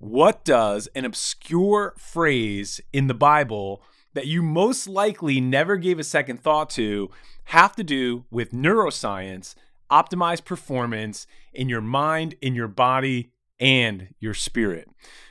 What does an obscure phrase in the Bible that you most likely never gave a second thought to have to do with neuroscience, optimized performance in your mind, in your body, and your spirit?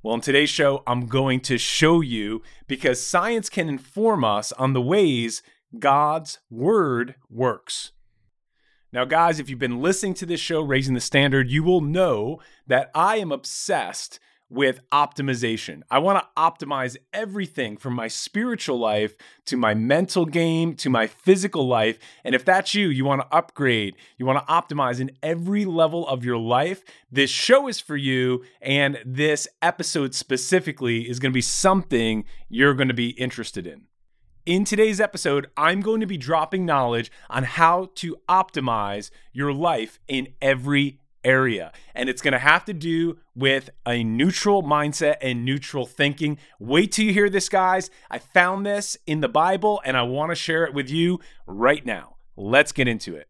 Well, in today's show, I'm going to show you because science can inform us on the ways God's word works. Now, guys, if you've been listening to this show, Raising the Standard, you will know that I am obsessed with optimization. I want to optimize everything from my spiritual life to my mental game to my physical life. And if that's you, you want to upgrade, you want to optimize in every level of your life, this show is for you. And this episode specifically is going to be something you're going to be interested in. In today's episode, I'm going to be dropping knowledge on how to optimize your life in every area. And it's going to have to do with a neutral mindset and neutral thinking. Wait till you hear this, guys. I found this in the Bible and I want to share it with you right now. Let's get into it.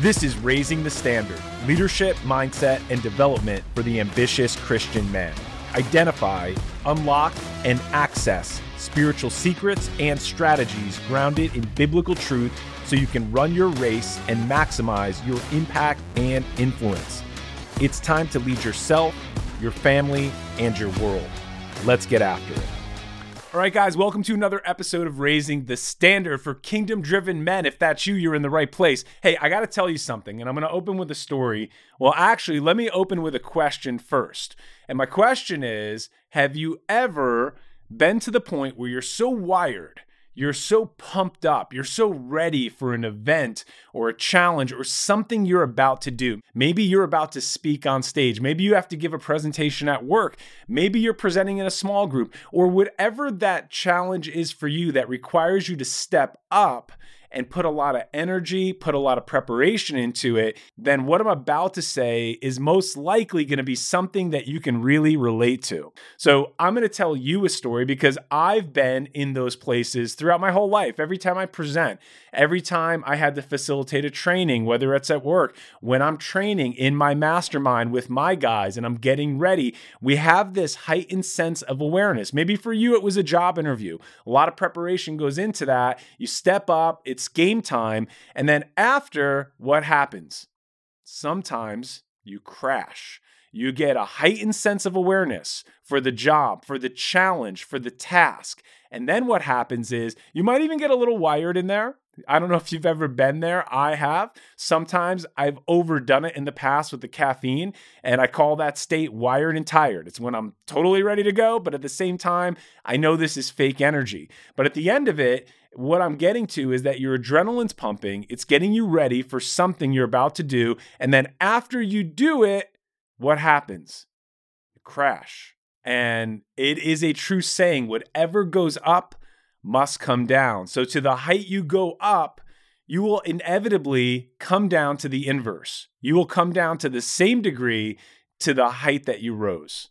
This is Raising the Standard leadership, mindset, and development for the ambitious Christian man. Identify, unlock, and access spiritual secrets and strategies grounded in biblical truth so you can run your race and maximize your impact and influence. It's time to lead yourself, your family, and your world. Let's get after it. All right, guys, welcome to another episode of Raising the Standard for Kingdom Driven Men. If that's you, you're in the right place. Hey, I got to tell you something, and I'm going to open with a story. Well, actually, let me open with a question first. And my question is Have you ever been to the point where you're so wired you're so pumped up, you're so ready for an event or a challenge or something you're about to do. Maybe you're about to speak on stage, maybe you have to give a presentation at work, maybe you're presenting in a small group, or whatever that challenge is for you that requires you to step up and put a lot of energy, put a lot of preparation into it, then what I'm about to say is most likely going to be something that you can really relate to. So I'm going to tell you a story because I've been in those places throughout my whole life. Every time I present, every time I had to facilitate a training, whether it's at work, when I'm training in my mastermind with my guys and I'm getting ready, we have this heightened sense of awareness. Maybe for you, it was a job interview. A lot of preparation goes into that. You step up, game time. And then after, what happens? Sometimes you crash. You get a heightened sense of awareness for the job, for the challenge, for the task. And then what happens is you might even get a little wired in there. I don't know if you've ever been there. I have. Sometimes I've overdone it in the past with the caffeine, and I call that state wired and tired. It's when I'm totally ready to go, but at the same time, I know this is fake energy. But at the end of it, what I'm getting to is that your adrenaline's pumping, it's getting you ready for something you're about to do. And then after you do it, what happens? You crash. And it is a true saying whatever goes up must come down. So, to the height you go up, you will inevitably come down to the inverse. You will come down to the same degree to the height that you rose.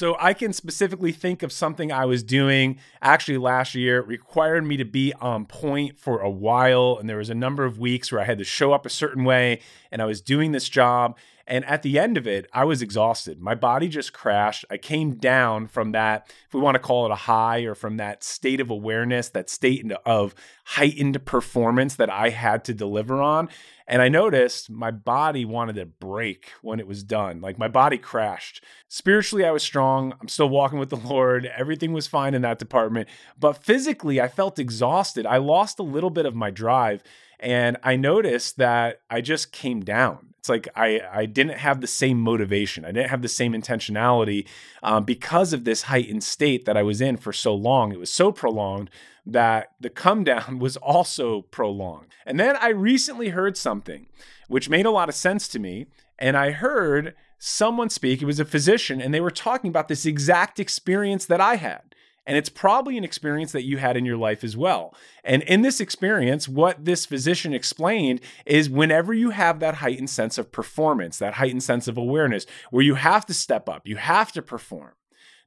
So I can specifically think of something I was doing actually last year. It required me to be on point for a while. And there was a number of weeks where I had to show up a certain way and I was doing this job. And at the end of it, I was exhausted. My body just crashed. I came down from that, if we want to call it a high, or from that state of awareness, that state of heightened performance that I had to deliver on. And I noticed my body wanted to break when it was done. Like my body crashed. Spiritually, I was strong. I'm still walking with the Lord. Everything was fine in that department. But physically, I felt exhausted. I lost a little bit of my drive. And I noticed that I just came down. It's like I, I didn't have the same motivation. I didn't have the same intentionality um, because of this heightened state that I was in for so long. It was so prolonged that the come down was also prolonged. And then I recently heard something which made a lot of sense to me. And I heard someone speak, it was a physician, and they were talking about this exact experience that I had. And it's probably an experience that you had in your life as well. And in this experience, what this physician explained is whenever you have that heightened sense of performance, that heightened sense of awareness, where you have to step up, you have to perform,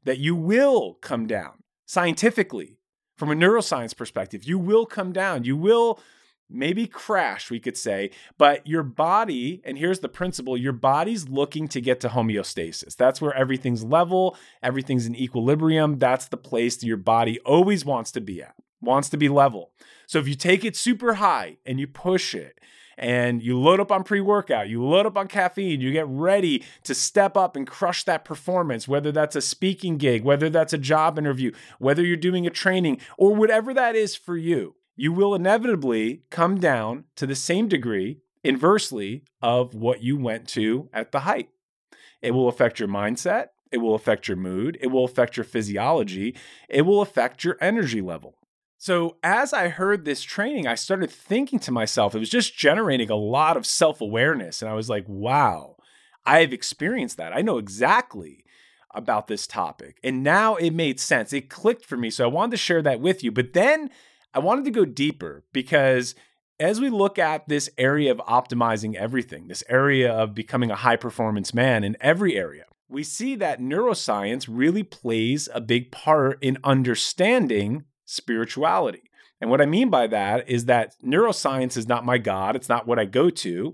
that you will come down scientifically from a neuroscience perspective. You will come down. You will maybe crash, we could say, but your body, and here's the principle your body's looking to get to homeostasis. That's where everything's level, everything's in equilibrium. That's the place that your body always wants to be at, wants to be level. So if you take it super high and you push it, and you load up on pre workout, you load up on caffeine, you get ready to step up and crush that performance, whether that's a speaking gig, whether that's a job interview, whether you're doing a training, or whatever that is for you you will inevitably come down to the same degree, inversely, of what you went to at the height. It will affect your mindset. It will affect your mood. It will affect your physiology. It will affect your energy level. So, as I heard this training, I started thinking to myself, it was just generating a lot of self awareness. And I was like, wow, I've experienced that. I know exactly about this topic. And now it made sense. It clicked for me. So, I wanted to share that with you. But then I wanted to go deeper because as we look at this area of optimizing everything, this area of becoming a high performance man in every area, we see that neuroscience really plays a big part in understanding spirituality. And what I mean by that is that neuroscience is not my God, it's not what I go to.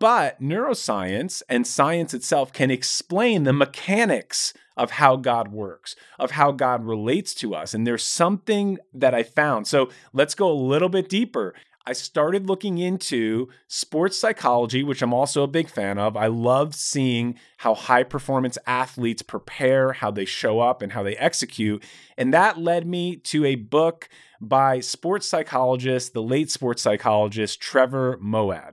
But neuroscience and science itself can explain the mechanics of how God works, of how God relates to us. And there's something that I found. So let's go a little bit deeper. I started looking into sports psychology, which I'm also a big fan of. I love seeing how high performance athletes prepare, how they show up, and how they execute. And that led me to a book by sports psychologist, the late sports psychologist Trevor Moawad.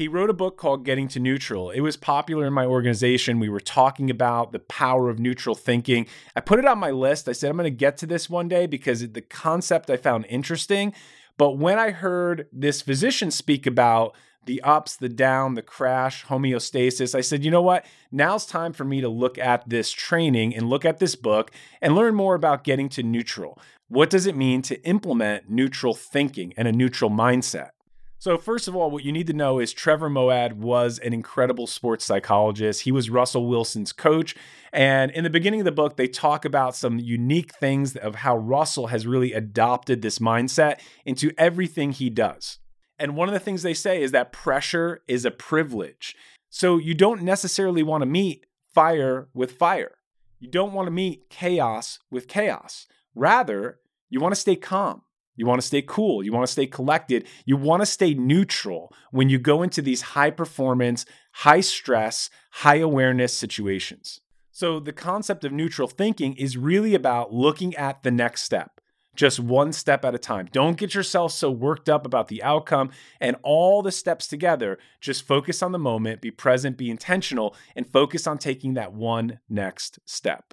He wrote a book called Getting to Neutral. It was popular in my organization. We were talking about the power of neutral thinking. I put it on my list. I said, I'm going to get to this one day because the concept I found interesting. But when I heard this physician speak about the ups, the down, the crash, homeostasis, I said, you know what? Now's time for me to look at this training and look at this book and learn more about getting to neutral. What does it mean to implement neutral thinking and a neutral mindset? So, first of all, what you need to know is Trevor Moawad was an incredible sports psychologist. He was Russell Wilson's coach. And in the beginning of the book, they talk about some unique things of how Russell has really adopted this mindset into everything he does. And one of the things they say is that pressure is a privilege. So, you don't necessarily want to meet fire with fire. You don't want to meet chaos with chaos. Rather, you want to stay calm. You want to stay cool. You want to stay collected. You want to stay neutral when you go into these high performance, high stress, high awareness situations. So, the concept of neutral thinking is really about looking at the next step, just one step at a time. Don't get yourself so worked up about the outcome and all the steps together. Just focus on the moment, be present, be intentional, and focus on taking that one next step.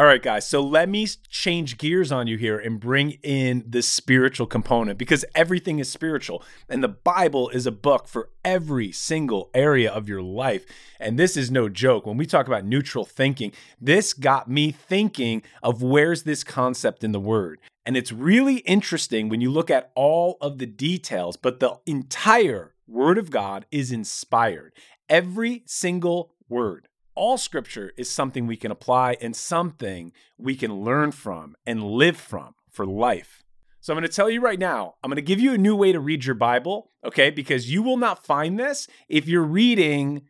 All right, guys. So let me change gears on you here and bring in the spiritual component because everything is spiritual. And the Bible is a book for every single area of your life. And this is no joke. When we talk about neutral thinking, this got me thinking of where's this concept in the Word. And it's really interesting when you look at all of the details, but the entire Word of God is inspired. Every single word all scripture is something we can apply and something we can learn from and live from for life. So I'm going to tell you right now, I'm going to give you a new way to read your Bible, okay? Because you will not find this if you're reading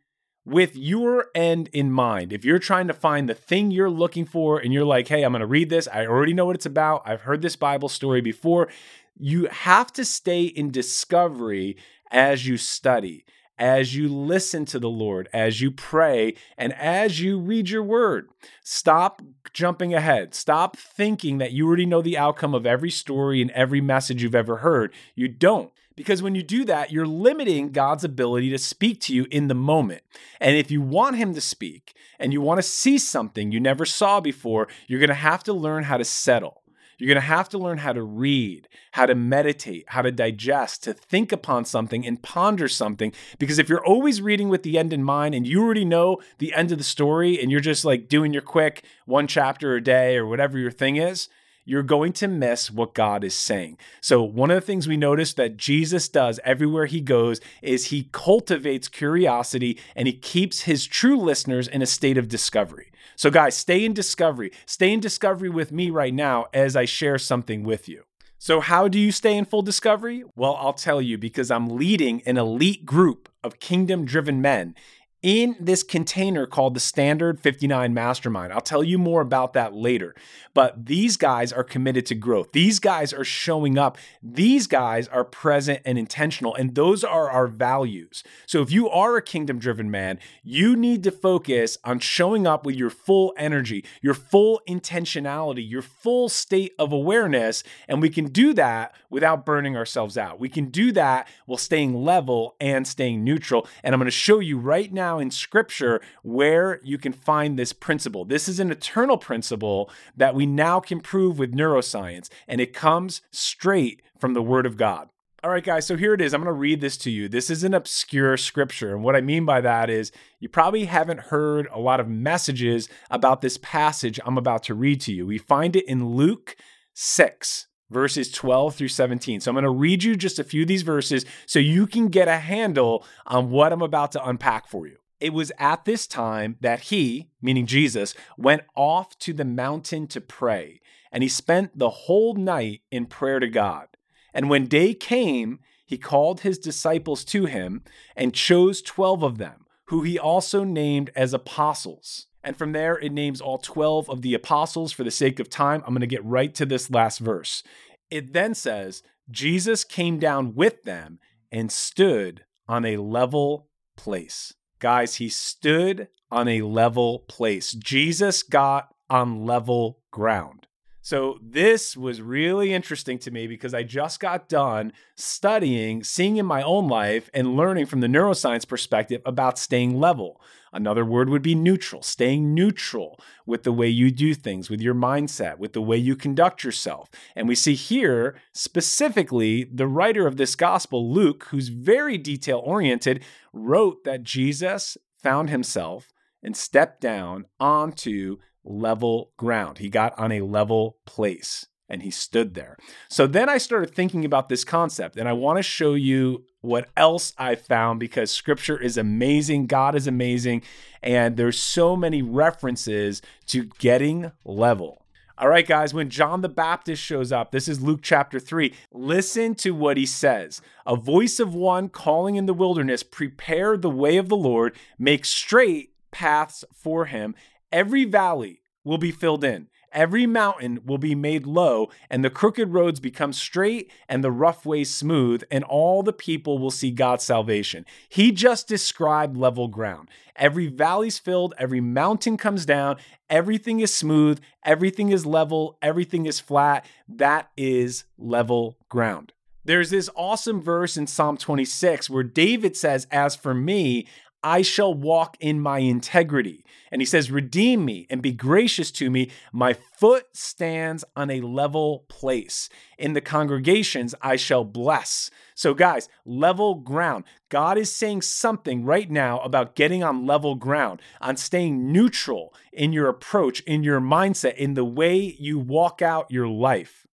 with your end in mind. If you're trying to find the thing you're looking for and you're like, hey, I'm going to read this, I already know what it's about, I've heard this Bible story before, you have to stay in discovery as you study as you listen to the Lord, as you pray, and as you read your word. Stop jumping ahead. Stop thinking that you already know the outcome of every story and every message you've ever heard. You don't. Because when you do that, you're limiting God's ability to speak to you in the moment. And if you want Him to speak and you want to see something you never saw before, you're going to have to learn how to settle. You're going to have to learn how to read, how to meditate, how to digest, to think upon something and ponder something. Because if you're always reading with the end in mind and you already know the end of the story and you're just like doing your quick one chapter a day or whatever your thing is, you're going to miss what God is saying. So, one of the things we notice that Jesus does everywhere he goes is he cultivates curiosity and he keeps his true listeners in a state of discovery. So, guys, stay in discovery. Stay in discovery with me right now as I share something with you. So, how do you stay in full discovery? Well, I'll tell you because I'm leading an elite group of kingdom driven men in this container called the Standard 59 Mastermind. I'll tell you more about that later. But these guys are committed to growth. These guys are showing up. These guys are present and intentional. And those are our values. So if you are a kingdom driven man, you need to focus on showing up with your full energy, your full intentionality, your full state of awareness. And we can do that without burning ourselves out. We can do that while staying level and staying neutral. And I'm going to show you right now in scripture where you can find this principle. This is an eternal principle that we now can prove with neuroscience, and it comes straight from the Word of God. All right, guys, so here it is. I'm going to read this to you. This is an obscure scripture. And what I mean by that is you probably haven't heard a lot of messages about this passage I'm about to read to you. We find it in Luke 6, verses 12 through 17. So I'm going to read you just a few of these verses so you can get a handle on what I'm about to unpack for you. It was at this time that he, meaning Jesus, went off to the mountain to pray, and he spent the whole night in prayer to God. And when day came, he called his disciples to him and chose 12 of them, who he also named as apostles. And from there, it names all 12 of the apostles. For the sake of time, I'm going to get right to this last verse. It then says, Jesus came down with them and stood on a level place. Guys, he stood on a level place. Jesus got on level ground. So, this was really interesting to me because I just got done studying, seeing in my own life, and learning from the neuroscience perspective about staying level. Another word would be neutral, staying neutral with the way you do things, with your mindset, with the way you conduct yourself. And we see here specifically the writer of this gospel, Luke, who's very detail oriented, wrote that Jesus found himself and stepped down onto level ground. He got on a level place and he stood there. So then I started thinking about this concept, and I want to show you what else I found because scripture is amazing, God is amazing, and there's so many references to getting level. All right, guys, when John the Baptist shows up, this is Luke chapter 3. Listen to what he says. A voice of one calling in the wilderness, prepare the way of the Lord, make straight paths for him. Every valley will be filled in. Every mountain will be made low, and the crooked roads become straight, and the rough ways smooth, and all the people will see God's salvation. He just described level ground. Every valley's filled, every mountain comes down, everything is smooth, everything is level, everything is flat. That is level ground. There's this awesome verse in Psalm 26 where David says, As for me, I shall walk in my integrity. And he says, Redeem me and be gracious to me. My foot stands on a level place. In the congregations, I shall bless. So, guys, level ground. God is saying something right now about getting on level ground, on staying neutral in your approach, in your mindset, in the way you walk out your life.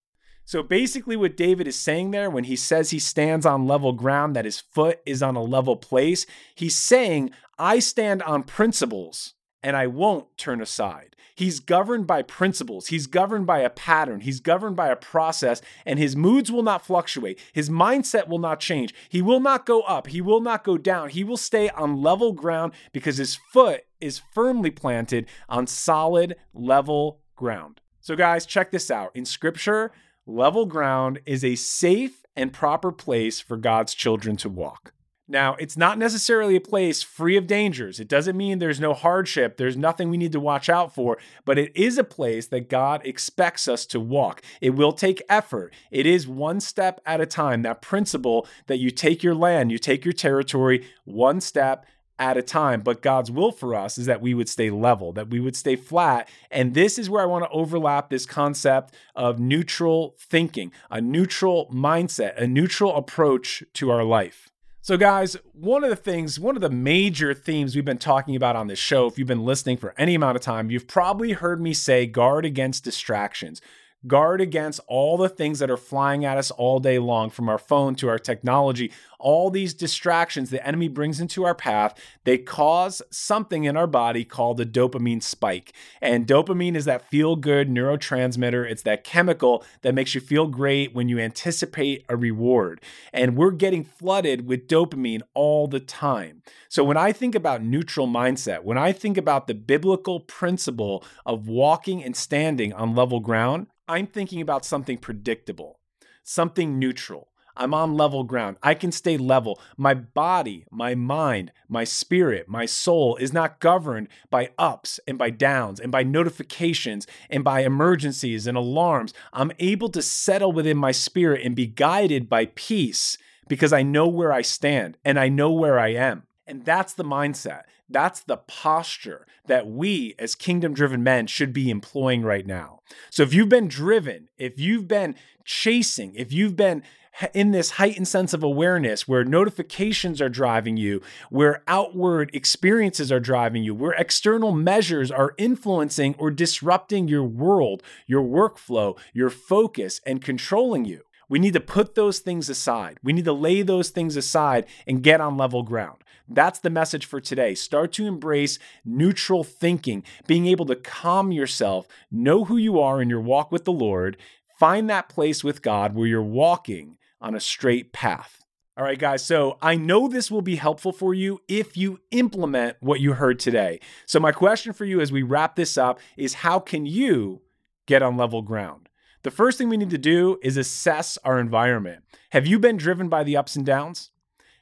So basically, what David is saying there when he says he stands on level ground, that his foot is on a level place, he's saying, I stand on principles and I won't turn aside. He's governed by principles. He's governed by a pattern. He's governed by a process, and his moods will not fluctuate. His mindset will not change. He will not go up. He will not go down. He will stay on level ground because his foot is firmly planted on solid, level ground. So, guys, check this out. In scripture, level ground is a safe and proper place for God's children to walk. Now, it's not necessarily a place free of dangers. It doesn't mean there's no hardship, there's nothing we need to watch out for, but it is a place that God expects us to walk. It will take effort. It is one step at a time. That principle that you take your land, you take your territory one step at a time. But God's will for us is that we would stay level, that we would stay flat. And this is where I want to overlap this concept of neutral thinking, a neutral mindset, a neutral approach to our life. So, guys, one of the things, one of the major themes we've been talking about on this show, if you've been listening for any amount of time, you've probably heard me say guard against distractions. Guard against all the things that are flying at us all day long, from our phone to our technology, all these distractions the enemy brings into our path, they cause something in our body called a dopamine spike. And dopamine is that feel good neurotransmitter. It's that chemical that makes you feel great when you anticipate a reward. And we're getting flooded with dopamine all the time. So when I think about neutral mindset, when I think about the biblical principle of walking and standing on level ground, I'm thinking about something predictable, something neutral I'm on level ground. I can stay level. My body, my mind, my spirit, my soul is not governed by ups and by downs and by notifications and by emergencies and alarms. I'm able to settle within my spirit and be guided by peace because I know where I stand and I know where I am. And that's the mindset. That's the posture that we as kingdom driven men should be employing right now. So if you've been driven, if you've been chasing, if you've been in this heightened sense of awareness where notifications are driving you, where outward experiences are driving you, where external measures are influencing or disrupting your world, your workflow, your focus, and controlling you. We need to put those things aside. We need to lay those things aside and get on level ground. That's the message for today. Start to embrace neutral thinking, being able to calm yourself, know who you are in your walk with the Lord, find that place with God where you're walking on a straight path. All right, guys. So I know this will be helpful for you if you implement what you heard today. So, my question for you as we wrap this up is how can you get on level ground? The first thing we need to do is assess our environment. Have you been driven by the ups and downs?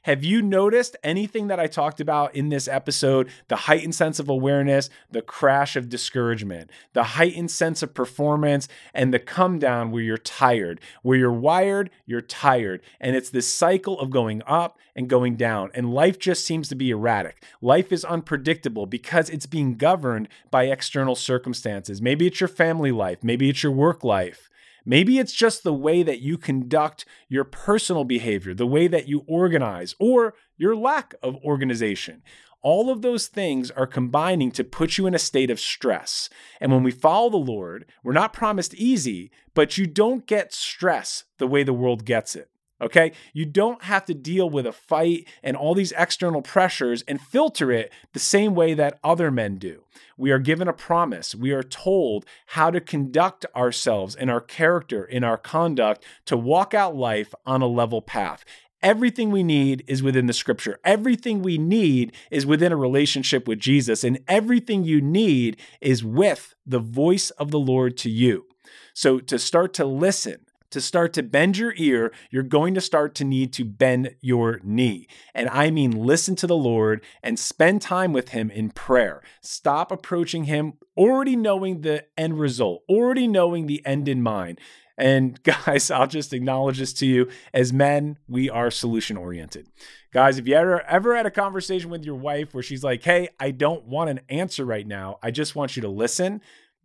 Have you noticed anything that I talked about in this episode? The heightened sense of awareness, the crash of discouragement, the heightened sense of performance, and the come down where you're tired. Where you're wired, you're tired. And it's this cycle of going up and going down. And life just seems to be erratic. Life is unpredictable because it's being governed by external circumstances. Maybe it's your family life, maybe it's your work life. Maybe it's just the way that you conduct your personal behavior, the way that you organize, or your lack of organization. All of those things are combining to put you in a state of stress. And when we follow the Lord, we're not promised easy, but you don't get stress the way the world gets it. Okay. You don't have to deal with a fight and all these external pressures and filter it the same way that other men do. We are given a promise. We are told how to conduct ourselves in our character, in our conduct, to walk out life on a level path. Everything we need is within the scripture. Everything we need is within a relationship with Jesus. And everything you need is with the voice of the Lord to you. So to start to listen, to start to bend your ear, you're going to start to need to bend your knee. And I mean, listen to the Lord and spend time with Him in prayer. Stop approaching Him already knowing the end result, already knowing the end in mind. And guys, I'll just acknowledge this to you. As men, we are solution oriented. Guys, if you ever ever had a conversation with your wife where she's like, "Hey, I don't want an answer right now. I just want you to listen."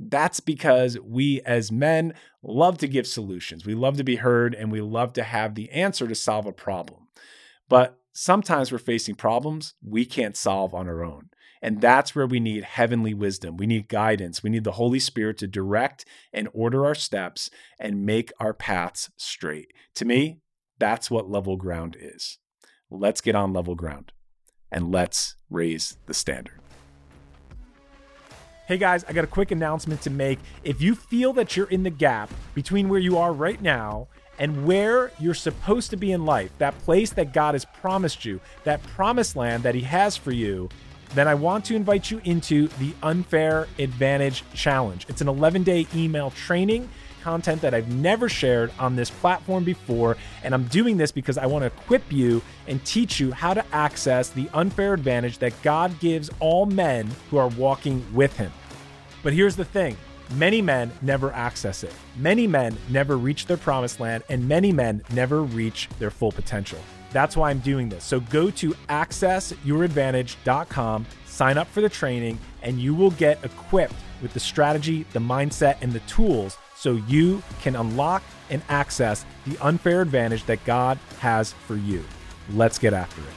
That's because we as men love to give solutions. We love to be heard and we love to have the answer to solve a problem. But sometimes we're facing problems we can't solve on our own. And that's where we need heavenly wisdom. We need guidance. We need the Holy Spirit to direct and order our steps and make our paths straight. To me, that's what level ground is. Let's get on level ground and let's raise the standard. Hey guys, I got a quick announcement to make. If you feel that you're in the gap between where you are right now and where you're supposed to be in life, that place that God has promised you, that promised land that He has for you, then I want to invite you into the Unfair Advantage Challenge. It's an 11 day email training content that I've never shared on this platform before. And I'm doing this because I want to equip you and teach you how to access the unfair advantage that God gives all men who are walking with Him. But here's the thing many men never access it. Many men never reach their promised land, and many men never reach their full potential. That's why I'm doing this. So go to accessyouradvantage.com, sign up for the training, and you will get equipped with the strategy, the mindset, and the tools so you can unlock and access the unfair advantage that God has for you. Let's get after it.